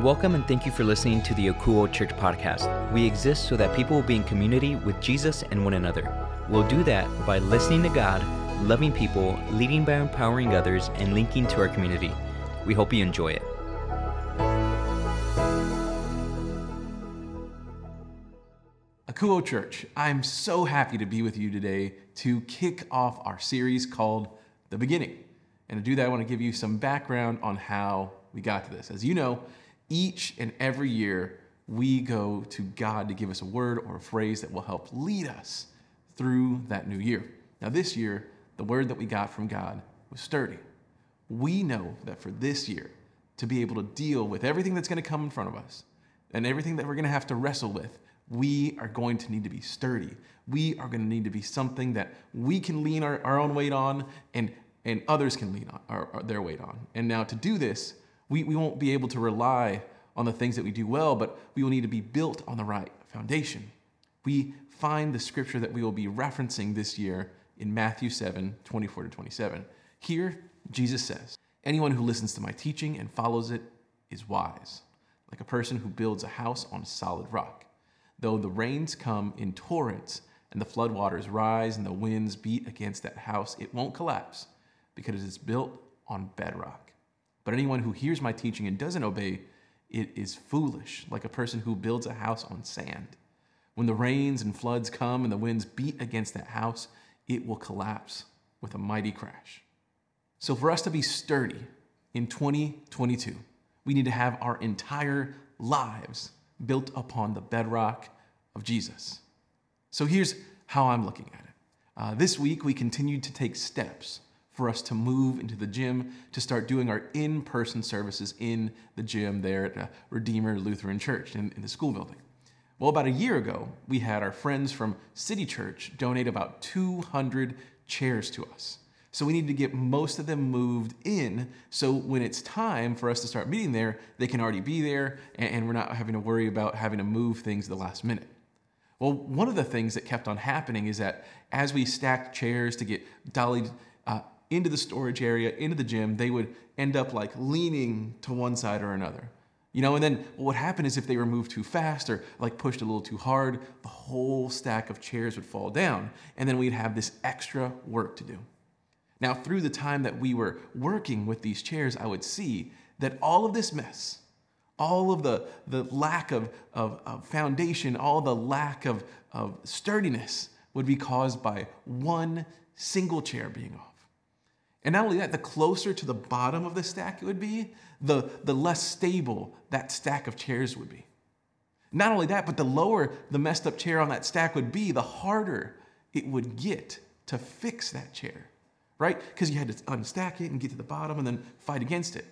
Welcome and thank you for listening to the Akouo Church podcast. We exist so that people will be in community with Jesus and one another. We'll do that by listening to God, loving people, leading by empowering others, and linking to our community. We hope you enjoy it. Akouo Church, I'm so happy to be with you today to kick off our series called The Beginning. And to do that, I want to give you some background on how we got to this. As you know, each and every year we go to God to give us a word or a phrase that will help lead us through that new year. Now, this year, the word that we got from God was sturdy. We know that for this year, to be able to deal with everything that's going to come in front of us and everything that we're going to have to wrestle with, we are going to need to be sturdy. We are going to need to be something that we can lean our, our own weight on and, and others can lean on our, our, their weight on. And now to do this, we, we won't be able to rely on the things that we do well, but we will need to be built on the right foundation. We find the scripture that we will be referencing this year in Matthew 7 24 to 27. Here, Jesus says, Anyone who listens to my teaching and follows it is wise, like a person who builds a house on solid rock. Though the rains come in torrents and the floodwaters rise and the winds beat against that house, it won't collapse because it is built on bedrock. But anyone who hears my teaching and doesn't obey it is foolish, like a person who builds a house on sand. When the rains and floods come and the winds beat against that house, it will collapse with a mighty crash. So, for us to be sturdy in 2022, we need to have our entire lives built upon the bedrock of Jesus. So here's how I'm looking at it. Uh, this week, we continued to take steps for us to move into the gym to start doing our in person services in the gym there at uh, Redeemer Lutheran Church in, in the school building. Well, about a year ago, we had our friends from City Church donate about 200 chairs to us. So we need to get most of them moved in so when it's time for us to start meeting there, they can already be there and, we're not having to worry about having to move things the last minute. Well, one of the things that kept on happening is that as we stacked chairs to get dollied into the storage area, into the gym, they would end up like leaning to one side or another. You know, and then what would happen is if they were moved too fast or like pushed a little too hard, the whole stack of chairs would fall down. And then we'd have this extra work to do. Now, through the time that we were working with these chairs, I would see that all of this mess, all of the, the lack of, of, of foundation, all the lack of, of sturdiness would be caused by one single chair being off. And not only that, the closer to the bottom of the stack it would be, the, the less stable that stack of chairs would be. Not only that, but the lower the messed up chair on that stack would be, the harder it would get to fix that chair right? Because you had to unstack it and get to the bottom and then fight against it.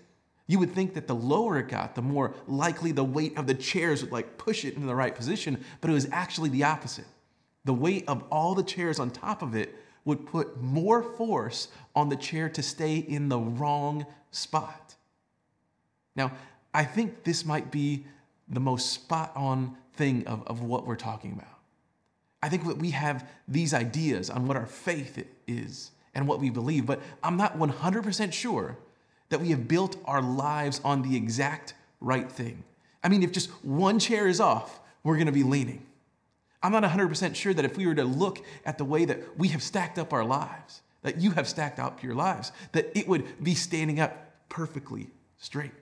You would think that the lower it got, the more likely the weight of the chairs would like push it in the right position, but it was actually the opposite. The weight of all the chairs on top of it would put more force on the chair to stay in the wrong spot. Now, I think this might be the most spot on thing of, of what we're talking about. I think that we have these ideas on what our faith is and what we believe, but I'm not 100% sure that we have built our lives on the exact right thing. I mean, if just one chair is off, we're gonna be leaning. I'm not 100% sure that if we were to look at the way that we have stacked up our lives, that you have stacked up your lives, that it would be standing up perfectly straight.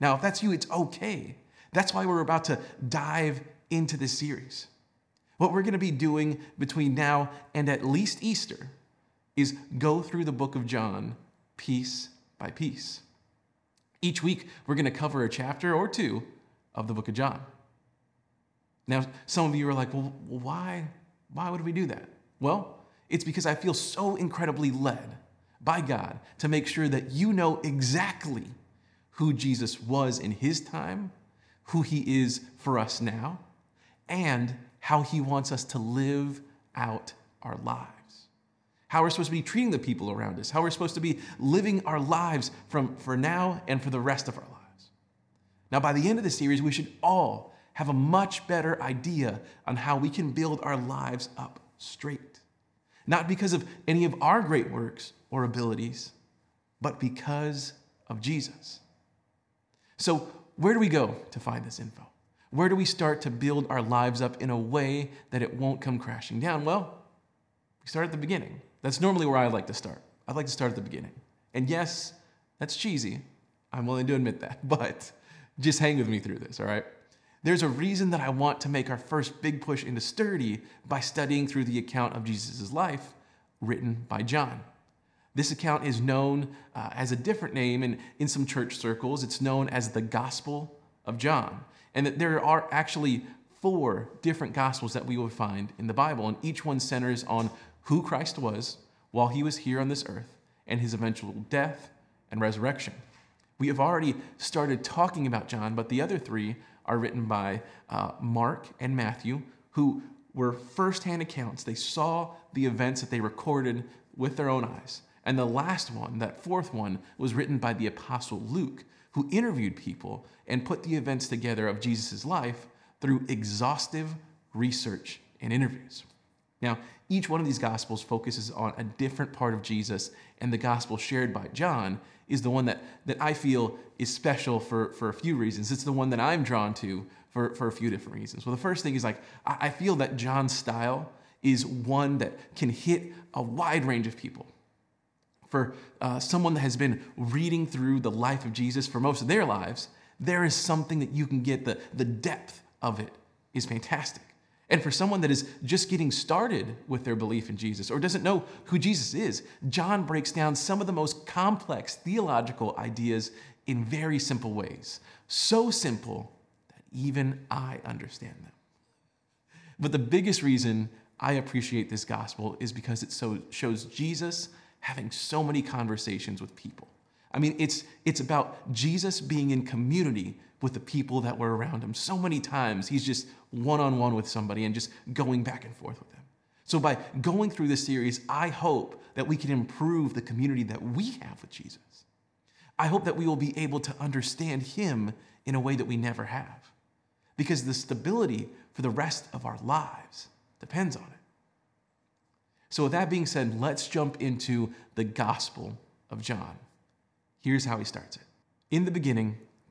Now, if that's you, it's okay. That's why we're about to dive into this series. What we're going to be doing between now and at least Easter is go through the book of John piece by piece. Each week, we're going to cover a chapter or two of the book of John. Now, some of you are like, well, why, why would we do that? Well, it's because I feel so incredibly led by God to make sure that you know exactly who Jesus was in his time, who he is for us now, and how he wants us to live out our lives. How we're supposed to be treating the people around us, how we're supposed to be living our lives from for now and for the rest of our lives. Now, by the end of the series, we should all have a much better idea on how we can build our lives up straight. Not because of any of our great works or abilities, but because of Jesus. So, where do we go to find this info? Where do we start to build our lives up in a way that it won't come crashing down? Well, we start at the beginning. That's normally where I like to start. I'd like to start at the beginning. And yes, that's cheesy. I'm willing to admit that. But just hang with me through this, all right? There's a reason that I want to make our first big push into sturdy by studying through the account of Jesus' life written by John. This account is known uh, as a different name, and in some church circles, it's known as the Gospel of John. And that there are actually four different Gospels that we will find in the Bible, and each one centers on who Christ was while he was here on this earth and his eventual death and resurrection. We have already started talking about John, but the other three are written by uh, Mark and Matthew, who were firsthand accounts. They saw the events that they recorded with their own eyes. And the last one, that fourth one, was written by the Apostle Luke, who interviewed people and put the events together of Jesus' life through exhaustive research and interviews. Now, each one of these gospels focuses on a different part of Jesus, and the gospel shared by John is the one that, that I feel is special for, for a few reasons. It's the one that I'm drawn to for, for a few different reasons. Well, the first thing is like, I, feel that John's style is one that can hit a wide range of people. For uh, someone that has been reading through the life of Jesus for most of their lives, there is something that you can get, the, the depth of it is fantastic. And for someone that is just getting started with their belief in Jesus or doesn't know who Jesus is, John breaks down some of the most complex theological ideas in very simple ways. So simple that even I understand them. But the biggest reason I appreciate this gospel is because it so shows Jesus having so many conversations with people. I mean, it's, it's about Jesus being in community with the people that were around him. So many times he's just one on one with somebody and just going back and forth with them. So, by going through this series, I hope that we can improve the community that we have with Jesus. I hope that we will be able to understand him in a way that we never have, because the stability for the rest of our lives depends on it. So, with that being said, let's jump into the Gospel of John. Here's how he starts it In the beginning,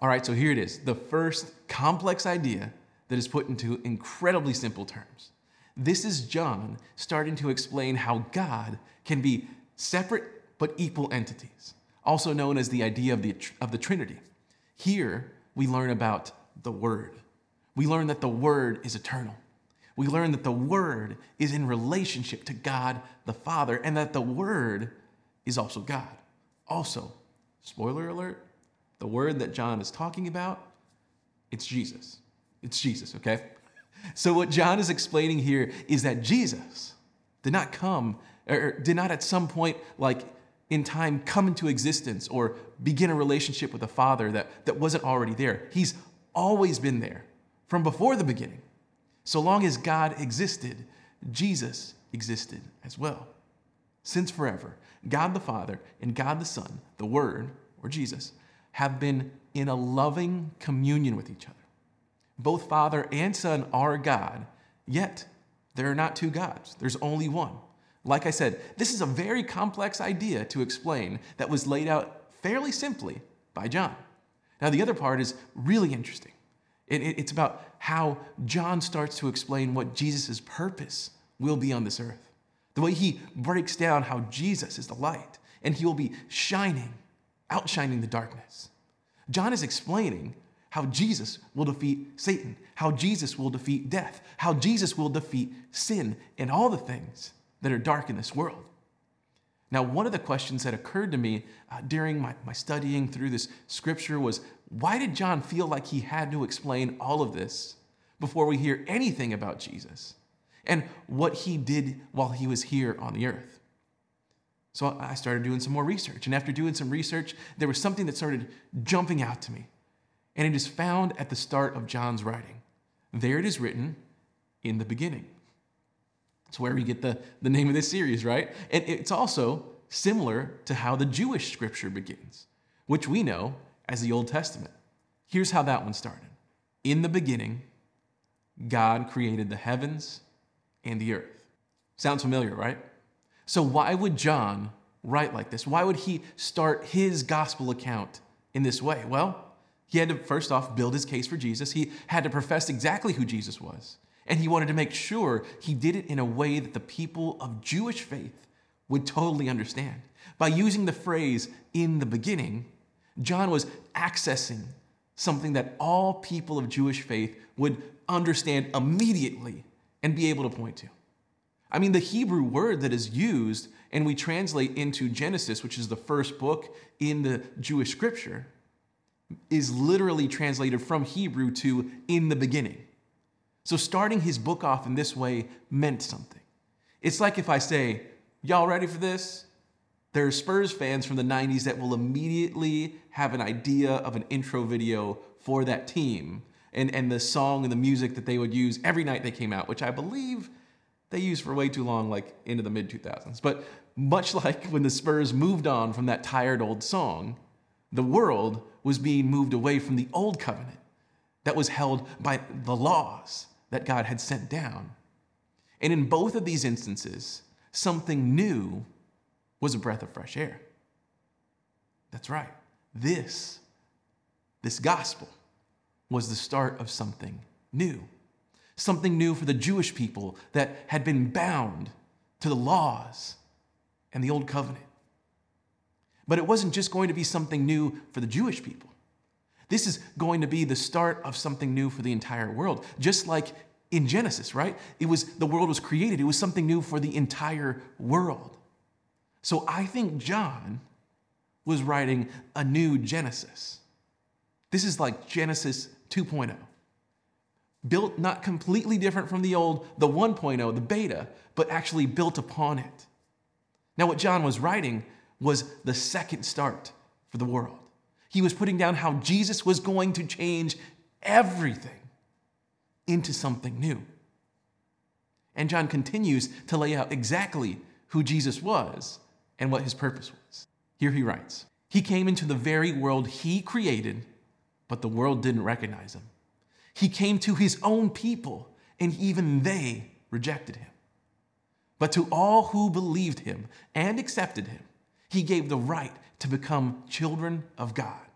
All right, so here it is the first complex idea that is put into incredibly simple terms. This is John starting to explain how God can be separate but equal entities, also known as the idea of the, of the Trinity. Here, we learn about the Word. We learn that the Word is eternal. We learn that the Word is in relationship to God the Father, and that the Word is also God. Also, spoiler alert, the word that John is talking about, it's Jesus. It's Jesus, okay? So, what John is explaining here is that Jesus did not come, or did not at some point, like in time, come into existence or begin a relationship with the Father that, that wasn't already there. He's always been there from before the beginning. So long as God existed, Jesus existed as well. Since forever, God the Father and God the Son, the Word, or Jesus, have been in a loving communion with each other. Both Father and Son are God, yet there are not two gods, there's only one. Like I said, this is a very complex idea to explain that was laid out fairly simply by John. Now, the other part is really interesting. it's about how John starts to explain what Jesus' purpose will be on this earth. The way he breaks down how Jesus is the light and he will be shining outshining the darkness. John is explaining how Jesus will defeat Satan, how Jesus will defeat death, how Jesus will defeat sin and all the things that are dark in this world. Now, one of the questions that occurred to me uh, during my, my studying through this scripture was why did John feel like he had to explain all of this before we hear anything about Jesus and what he did while he was here on the earth? So I started doing some more research. And after doing some research, there was something that started jumping out to me. and it is found at the start of John's writing. There it is written, in the beginning. That's where we get the, the name of this series, right? And it's also similar to how the Jewish scripture begins, which we know as the Old Testament. Here's how that one started In the beginning, God created the heavens and the earth. Sounds familiar, right? So, why would John write like this? Why would he start his gospel account in this way? Well, he had to first off build his case for Jesus. He had to profess exactly who Jesus was. And he wanted to make sure he did it in a way that the people of Jewish faith would totally understand. By using the phrase in the beginning, John was accessing something that all people of Jewish faith would understand immediately and be able to point to. I mean, the Hebrew word that is used and we translate into Genesis, which is the first book in the Jewish scripture, is literally translated from Hebrew to in the beginning. So starting his book off in this way meant something. It's like if I say, Y'all ready for this? There are Spurs fans from the 90s that will immediately have an idea of an intro video for that team and, and the song and the music that they would use every night they came out, which I believe they used for way too long, like into the mid 2000s. But much like when the Spurs moved on from that tired old song, the world was being moved away from the old covenant that was held by the laws that God had sent down. And in both of these instances, something new was a breath of fresh air. That's right. This, this gospel, was the start of something new something new for the Jewish people that had been bound to the laws and the old covenant. But it wasn't just going to be something new for the Jewish people. This is going to be the start of something new for the entire world. Just like in Genesis, right? It was the world was created. It was something new for the entire world. So I think John was writing a new Genesis. This is like Genesis 2.0 built not completely different from the old, the 1.0, the beta, but actually built upon it. Now, what John was writing was the second start for the world. He was putting down how Jesus was going to change everything into something new. And John continues to lay out exactly who Jesus was and what his purpose was. Here he writes He came into the very world he created, but the world didn't recognize him. He came to his own people, and even they rejected him. But to all who believed him and accepted him, he gave the right to become children of God.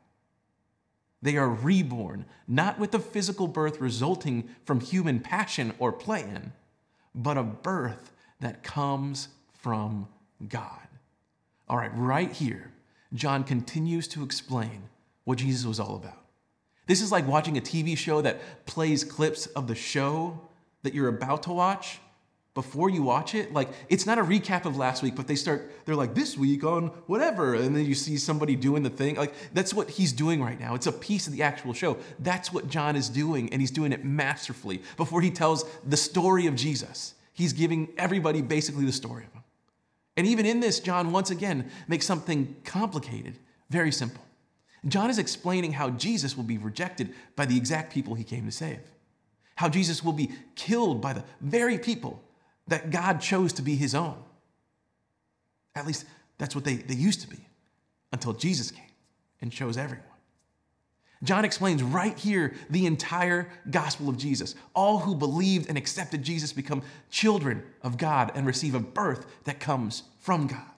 They are reborn, not with a physical birth resulting from human passion or plan, but a birth that comes from God. All right, right here, John continues to explain what Jesus was all about. This is like watching a TV show that plays clips of the show that you're about to watch before you watch it. Like, it's not a recap of last week, but they start, they're like, this week on whatever. And then you see somebody doing the thing. Like, that's what he's doing right now. It's a piece of the actual show. That's what John is doing, and he's doing it masterfully. Before he tells the story of Jesus, he's giving everybody basically the story of him. And even in this, John once again makes something complicated very simple. John is explaining how Jesus will be rejected by the exact people he came to save, how Jesus will be killed by the very people that God chose to be his own. At least that's what they, they used to be until Jesus came and chose everyone. John explains right here the entire gospel of Jesus. All who believed and accepted Jesus become children of God and receive a birth that comes from God.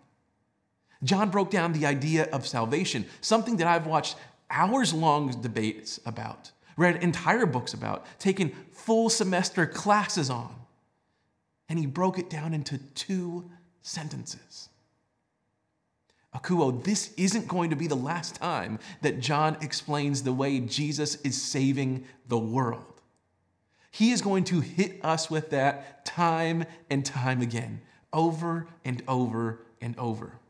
John broke down the idea of salvation, something that I've watched hours long debates about, read entire books about, taken full semester classes on. And he broke it down into two sentences. Akouo, this isn't going to be the last time that John explains the way Jesus is saving the world. He is going to hit us with that time and time again, over and over and over.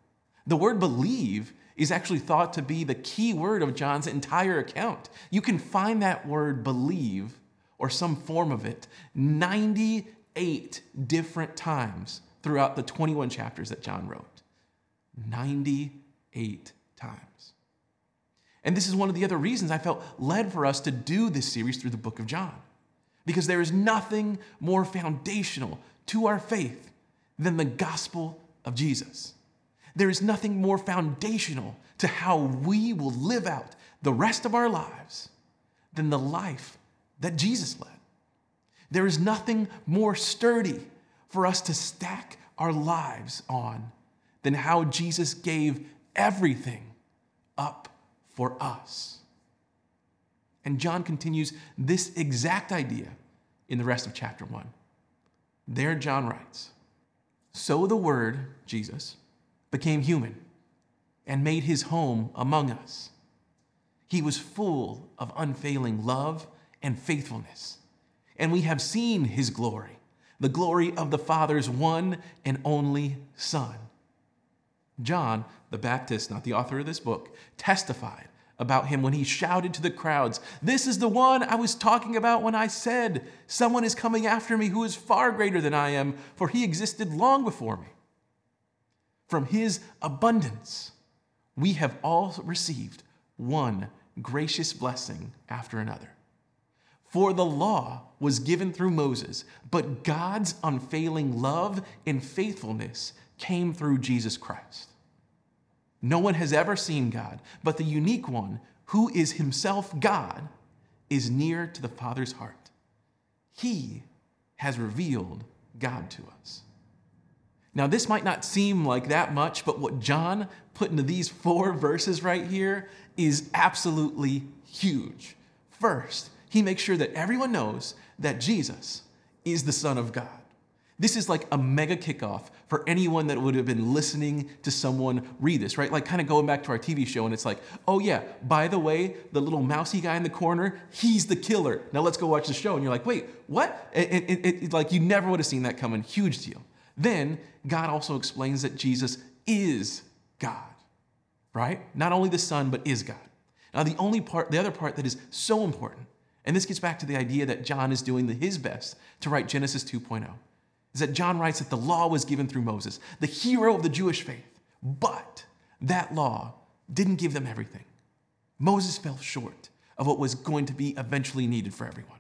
The word believe is actually thought to be the key word of John's entire account. You can find that word believe or some form of it 98 different times throughout the 21 chapters that John wrote. 98 times. And this is one of the other reasons I felt led for us to do this series through the book of John. Because there is nothing more foundational to our faith than the gospel of Jesus. There is nothing more foundational to how we will live out the rest of our lives than the life that Jesus led. There is nothing more sturdy for us to stack our lives on than how Jesus gave everything up for us. And John continues this exact idea in the rest of chapter 1. There, John writes So the Word, Jesus, became human and made his home among us. He was full of unfailing love and faithfulness, and we have seen his glory, the glory of the Father's one and only Son. John the Baptist, not the author of this book, testified about him when he shouted to the crowds, This is the one I was talking about when I said, Someone is coming after me who is far greater than I am, for he existed long before me. From his abundance, we have all received one gracious blessing after another. For the law was given through Moses, but God's unfailing love and faithfulness came through Jesus Christ. No one has ever seen God, but the unique one, who is himself God, is near to the Father's heart. He has revealed God to us. Now, this might not seem like that much, but what John put into these four verses right here is absolutely huge. First, he makes sure that everyone knows that Jesus is the Son of God. This is like a mega kickoff for anyone that would have been listening to someone read this, right? Like kind of going back to our TV show, and it's like, oh yeah, by the way, the little mousy guy in the corner, he's the killer. Now let's go watch the show. And you're like, wait, what? It, it, it, like you never would have seen that coming. Huge deal. Then God also explains that Jesus is God, right? Not only the Son, but is God. Now, the only part, the other part that is so important, and this gets back to the idea that John is doing his best to write Genesis 2.0, is that John writes that the law was given through Moses, the hero of the Jewish faith. But that law didn't give them everything. Moses fell short of what was going to be eventually needed for everyone.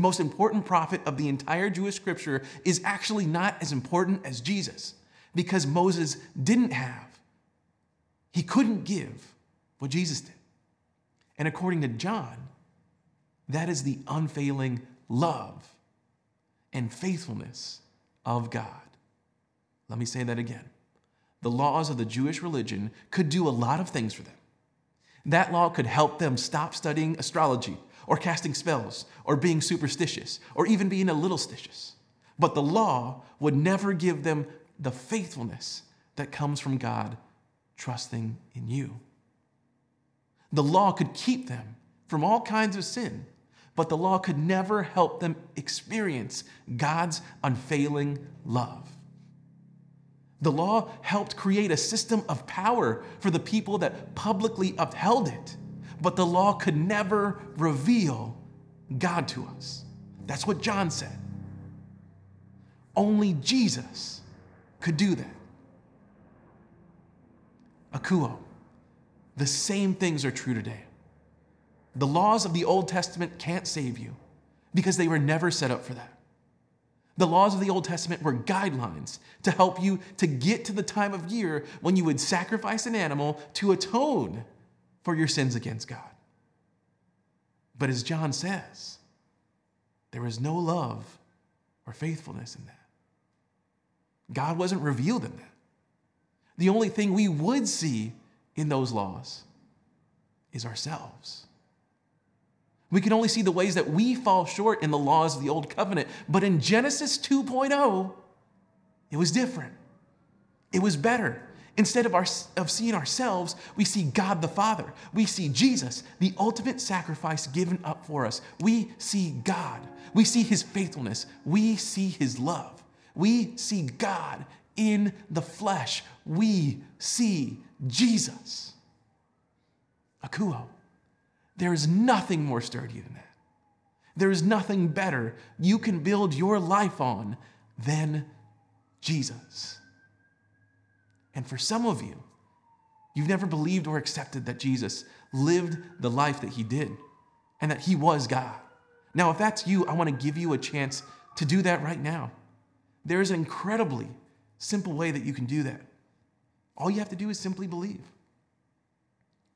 The most important prophet of the entire Jewish scripture is actually not as important as Jesus because Moses didn't have, he couldn't give what Jesus did. And according to John, that is the unfailing love and faithfulness of God. Let me say that again. The laws of the Jewish religion could do a lot of things for them. That law could help them stop studying astrology or casting spells, or being superstitious, or even being a little stitious. But the law would never give them the faithfulness that comes from God trusting in you. The law could keep them from all kinds of sin, but the law could never help them experience God's unfailing love. The law helped create a system of power for the people that publicly upheld it but the law could never reveal God to us. That's what John said. Only Jesus could do that. Akouo, the same things are true today. The laws of the Old Testament can't save you because they were never set up for that. The laws of the Old Testament were guidelines to help you to get to the time of year when you would sacrifice an animal to atone for your sins against God. But as John says, there is no love or faithfulness in that. God wasn't revealed in that. The only thing we would see in those laws is ourselves. We can only see the ways that we fall short in the laws of the old covenant. But in Genesis 2.0, it was different. It was better. Instead of, our, of seeing ourselves, we see God the Father. We see Jesus, the ultimate sacrifice given up for us. We see God. We see his faithfulness. We see his love. We see God in the flesh. We see Jesus. Akouo. There is nothing more sturdy than that. There is nothing better you can build your life on than Jesus. And for some of you, You've never believed or accepted that Jesus lived the life that he did and that he was God. Now, if that's you, I want to give you a chance to do that right now. There's an incredibly simple way that you can do that. All you have to do is simply believe.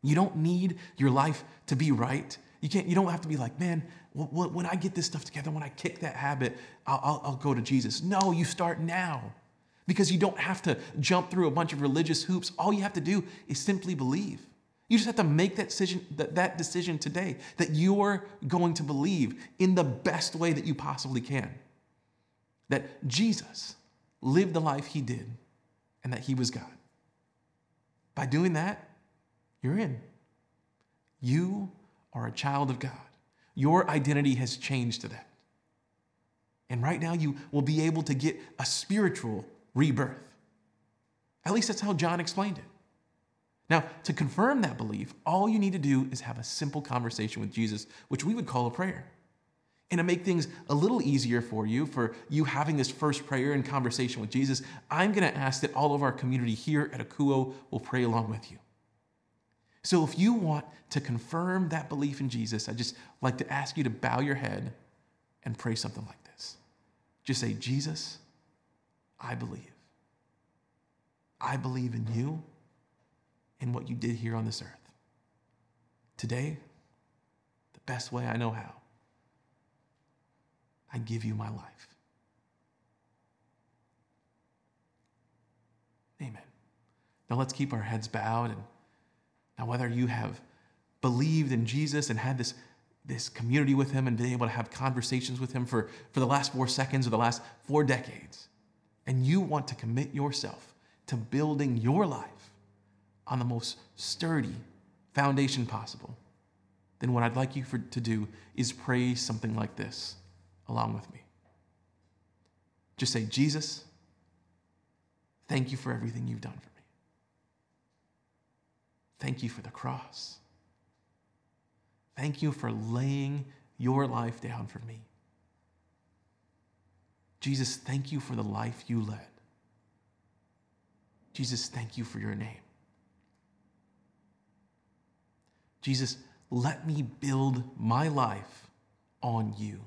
You don't need your life to be right. You can't. You don't have to be like, man. When I get this stuff together, when I kick that habit, I'll, I'll, I'll go to Jesus. No, you start now, because you don't have to jump through a bunch of religious hoops. All you have to do is simply believe. You just have to make that decision, that, that decision today that you're going to believe in the best way that you possibly can. That Jesus lived the life he did and that he was God. By doing that, you're in. You are a child of God. Your identity has changed to that. And right now, you will be able to get a spiritual rebirth. At least that's how John explained it. Now, to confirm that belief, all you need to do is have a simple conversation with Jesus, which we would call a prayer. And to make things a little easier for you, for you having this first prayer and conversation with Jesus, I'm going to ask that all of our community here at Akouo will pray along with you. So if you want to confirm that belief in Jesus, I just like to ask you to bow your head and pray something like this. Just say, Jesus, I believe. I believe in you and what you did here on this earth. Today, the best way I know how, I give you my life. Amen. Now let's keep our heads bowed and now, whether you have believed in Jesus and had this, this community with him and been able to have conversations with him for, for the last four seconds or the last four decades, and you want to commit yourself to building your life on the most sturdy foundation possible, then what I'd like you for, to do is pray something like this along with me. Just say, Jesus, thank you for everything you've done for me. Thank you for the cross. Thank you for laying your life down for me. Jesus, thank you for the life you led. Jesus, thank you for your name. Jesus, let me build my life on you.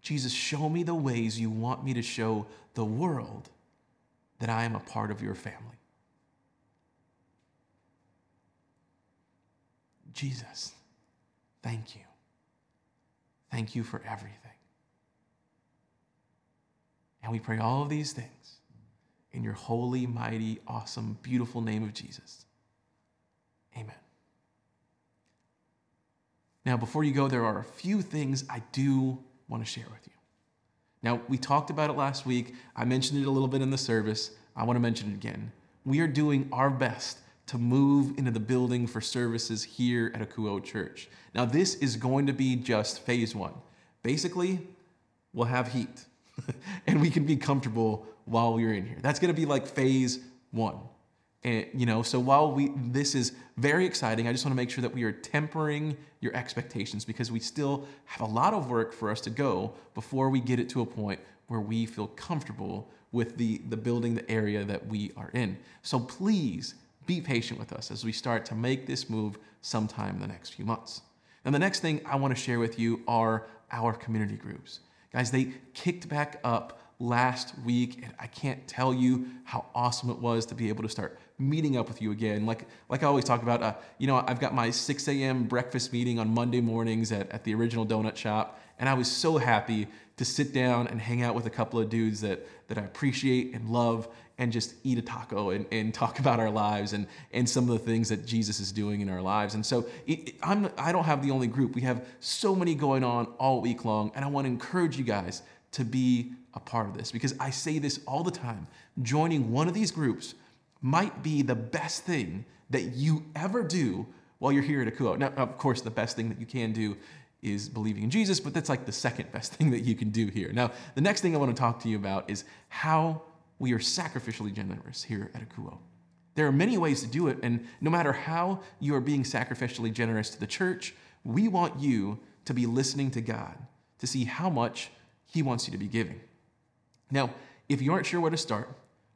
Jesus, show me the ways you want me to show the world that I am a part of your family. Jesus, thank you. Thank you for everything. And we pray all of these things in your holy, mighty, awesome, beautiful name of Jesus. Amen. Now, before you go, there are a few things I do want to share with you. Now, we talked about it last week. I mentioned it a little bit in the service. I want to mention it again. We are doing our best to move into the building for services here at Akouo Church. Now, this is going to be just phase one. Basically, we'll have heat and we can be comfortable while we're in here. That's going to be like phase one. And, you know, so while we this is very exciting, I just want to make sure that we are tempering your expectations because we still have a lot of work for us to go before we get it to a point where we feel comfortable with the the building, the area that we are in. So please be patient with us as we start to make this move sometime in the next few months. And the next thing I want to share with you are our community groups. Guys, they kicked back up last week, and I can't tell you how awesome it was to be able to start meeting up with you again. Like, like I always talk about, uh, you know, I've got my 6 a.m. breakfast meeting on Monday mornings at, at the original donut shop, and I was so happy to sit down and hang out with a couple of dudes that, that I appreciate and love and just eat a taco and, and talk about our lives and, and some of the things that Jesus is doing in our lives. And so it, I'm, I don't have the only group. We have so many going on all week long. And I want to encourage you guys to be a part of this because I say this all the time. Joining one of these groups might be the best thing that you ever do while you're here at Akouo. Now, of course, the best thing that you can do is believing in Jesus, but that's like the second best thing that you can do here. Now, the next thing I want to talk to you about is how we are sacrificially generous here at Akouo. There are many ways to do it, and no matter how you are being sacrificially generous to the church, we want you to be listening to God to see how much He wants you to be giving. Now, if you aren't sure where to start,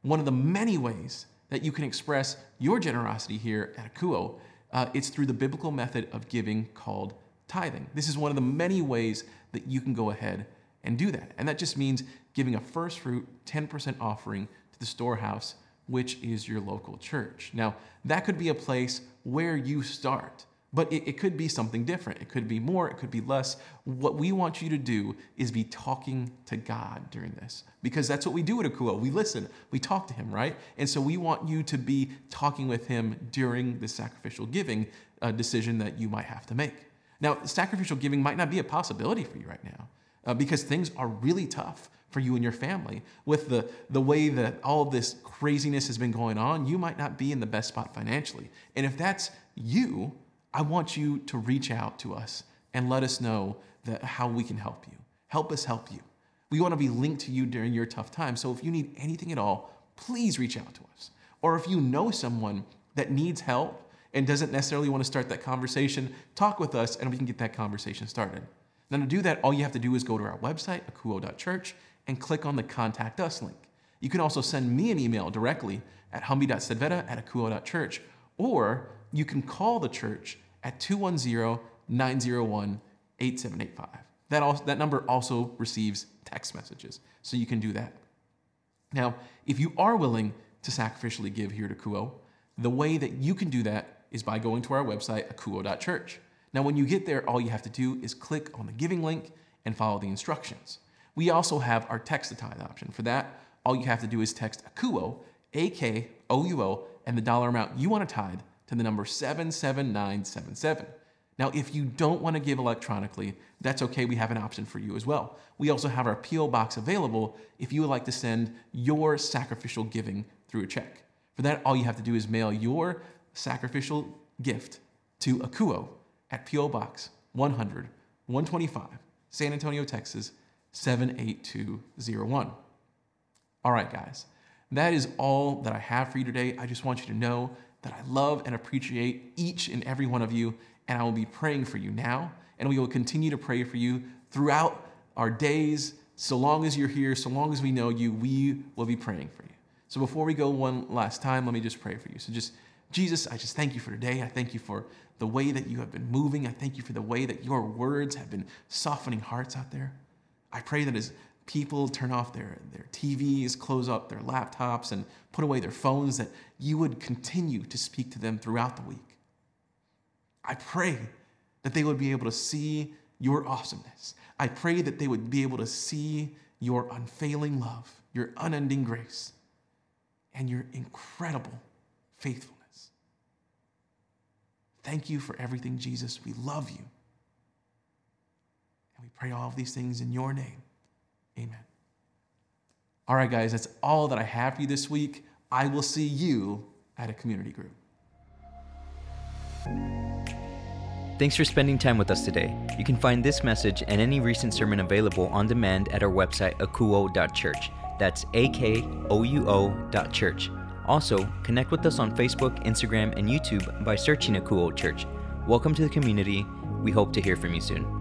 one of the many ways that you can express your generosity here at Akouo, uh, it's through the biblical method of giving called tithing. This is one of the many ways that you can go ahead and do that. And that just means giving a first fruit 10% offering to the storehouse, which is your local church. Now, that could be a place where you start. But it, it, could be something different. It could be more, it could be less. What we want you to do is be talking to God during this because that's what we do at Akouo. We listen, we talk to Him, right? And so we want you to be talking with Him during the sacrificial giving uh, decision that you might have to make. Now, sacrificial giving might not be a possibility for you right now uh, because things are really tough for you and your family. With the, the way that all of this craziness has been going on, you might not be in the best spot financially. And if that's you, I want you to reach out to us and let us know that how we can help you. Help us help you. We want to be linked to you during your tough time. So if you need anything at all, please reach out to us. Or if you know someone that needs help and doesn't necessarily want to start that conversation, talk with us and we can get that conversation started. Now, to do that, all you have to do is go to our website, akouo.church, and click on the Contact Us link. You can also send me an email directly at humby.sedveta at akouo.church, or you can call the church at 210 901 8785. That, also, that number also receives text messages, so you can do that. Now, if you are willing to sacrificially give here to Akouo, the way that you can do that is by going to our website, akouo.church. Now, when you get there, all you have to do is click on the giving link and follow the instructions. We also have our text to tithe option. For that, all you have to do is text Akouo, A K O U O, and the dollar amount you want to tithe to the number 77977. Now, if you don't want to give electronically, that's okay. We have an option for you as well. We also have our P.O. box available if you would like to send your sacrificial giving through a check. For that, all you have to do is mail your sacrificial gift to Akouo at P.O. Box 100 125, San Antonio, Texas 78201. All right, guys, that is all that I have for you today. I just want you to know that I love and appreciate each and every one of you, and I will be praying for you now, and we will continue to pray for you throughout our days. So long as you're here, so long as we know you, we will be praying for you. So before we go one last time, let me just pray for you. So just, Jesus, I just thank you for today. I thank you for the way that you have been moving. I thank you for the way that your words have been softening hearts out there. I pray that as people turn off their, their TVs, close up their laptops, and put away their phones, that you would continue to speak to them throughout the week. I pray that they would be able to see your awesomeness. I pray that they would be able to see your unfailing love, your unending grace, and your incredible faithfulness. Thank you for everything, Jesus. We love you. And we pray all of these things in your name. Amen. All right, guys, that's all that I have for you this week. I will see you at a community group. Thanks for spending time with us today. You can find this message and any recent sermon available on demand at our website, akouo.church. That's A K O U O church. Also, connect with us on Facebook, Instagram, and YouTube by searching Akouo Church. Welcome to the community. We hope to hear from you soon.